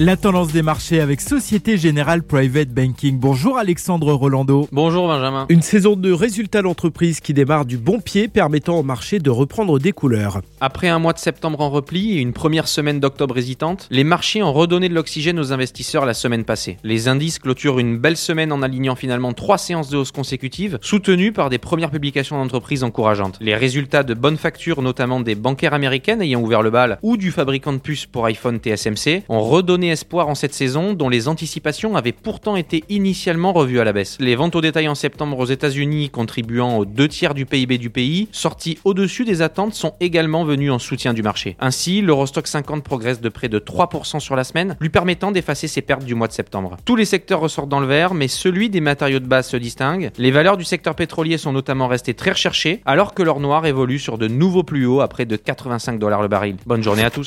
La tendance des marchés avec Société Générale Private Banking. Bonjour Alexandre Rolando. Bonjour Benjamin. Une saison de résultats d'entreprise qui démarre du bon pied permettant au marché de reprendre des couleurs. Après un mois de septembre en repli et une première semaine d'octobre hésitante, les marchés ont redonné de l'oxygène aux investisseurs la semaine passée. Les indices clôturent une belle semaine en alignant finalement trois séances de hausse consécutives, soutenues par des premières publications d'entreprises encourageantes. Les résultats de bonnes factures, notamment des bancaires américaines ayant ouvert le bal ou du fabricant de puces pour iPhone TSMC, ont redonné espoir en cette saison dont les anticipations avaient pourtant été initialement revues à la baisse. Les ventes au détail en septembre aux États-Unis, contribuant aux deux tiers du PIB du pays, sorties au-dessus des attentes, sont également venues en soutien du marché. Ainsi, l'Eurostock 50 progresse de près de 3% sur la semaine, lui permettant d'effacer ses pertes du mois de septembre. Tous les secteurs ressortent dans le vert, mais celui des matériaux de base se distingue. Les valeurs du secteur pétrolier sont notamment restées très recherchées, alors que l'or noir évolue sur de nouveaux plus hauts à près de 85 dollars le baril. Bonne journée à tous.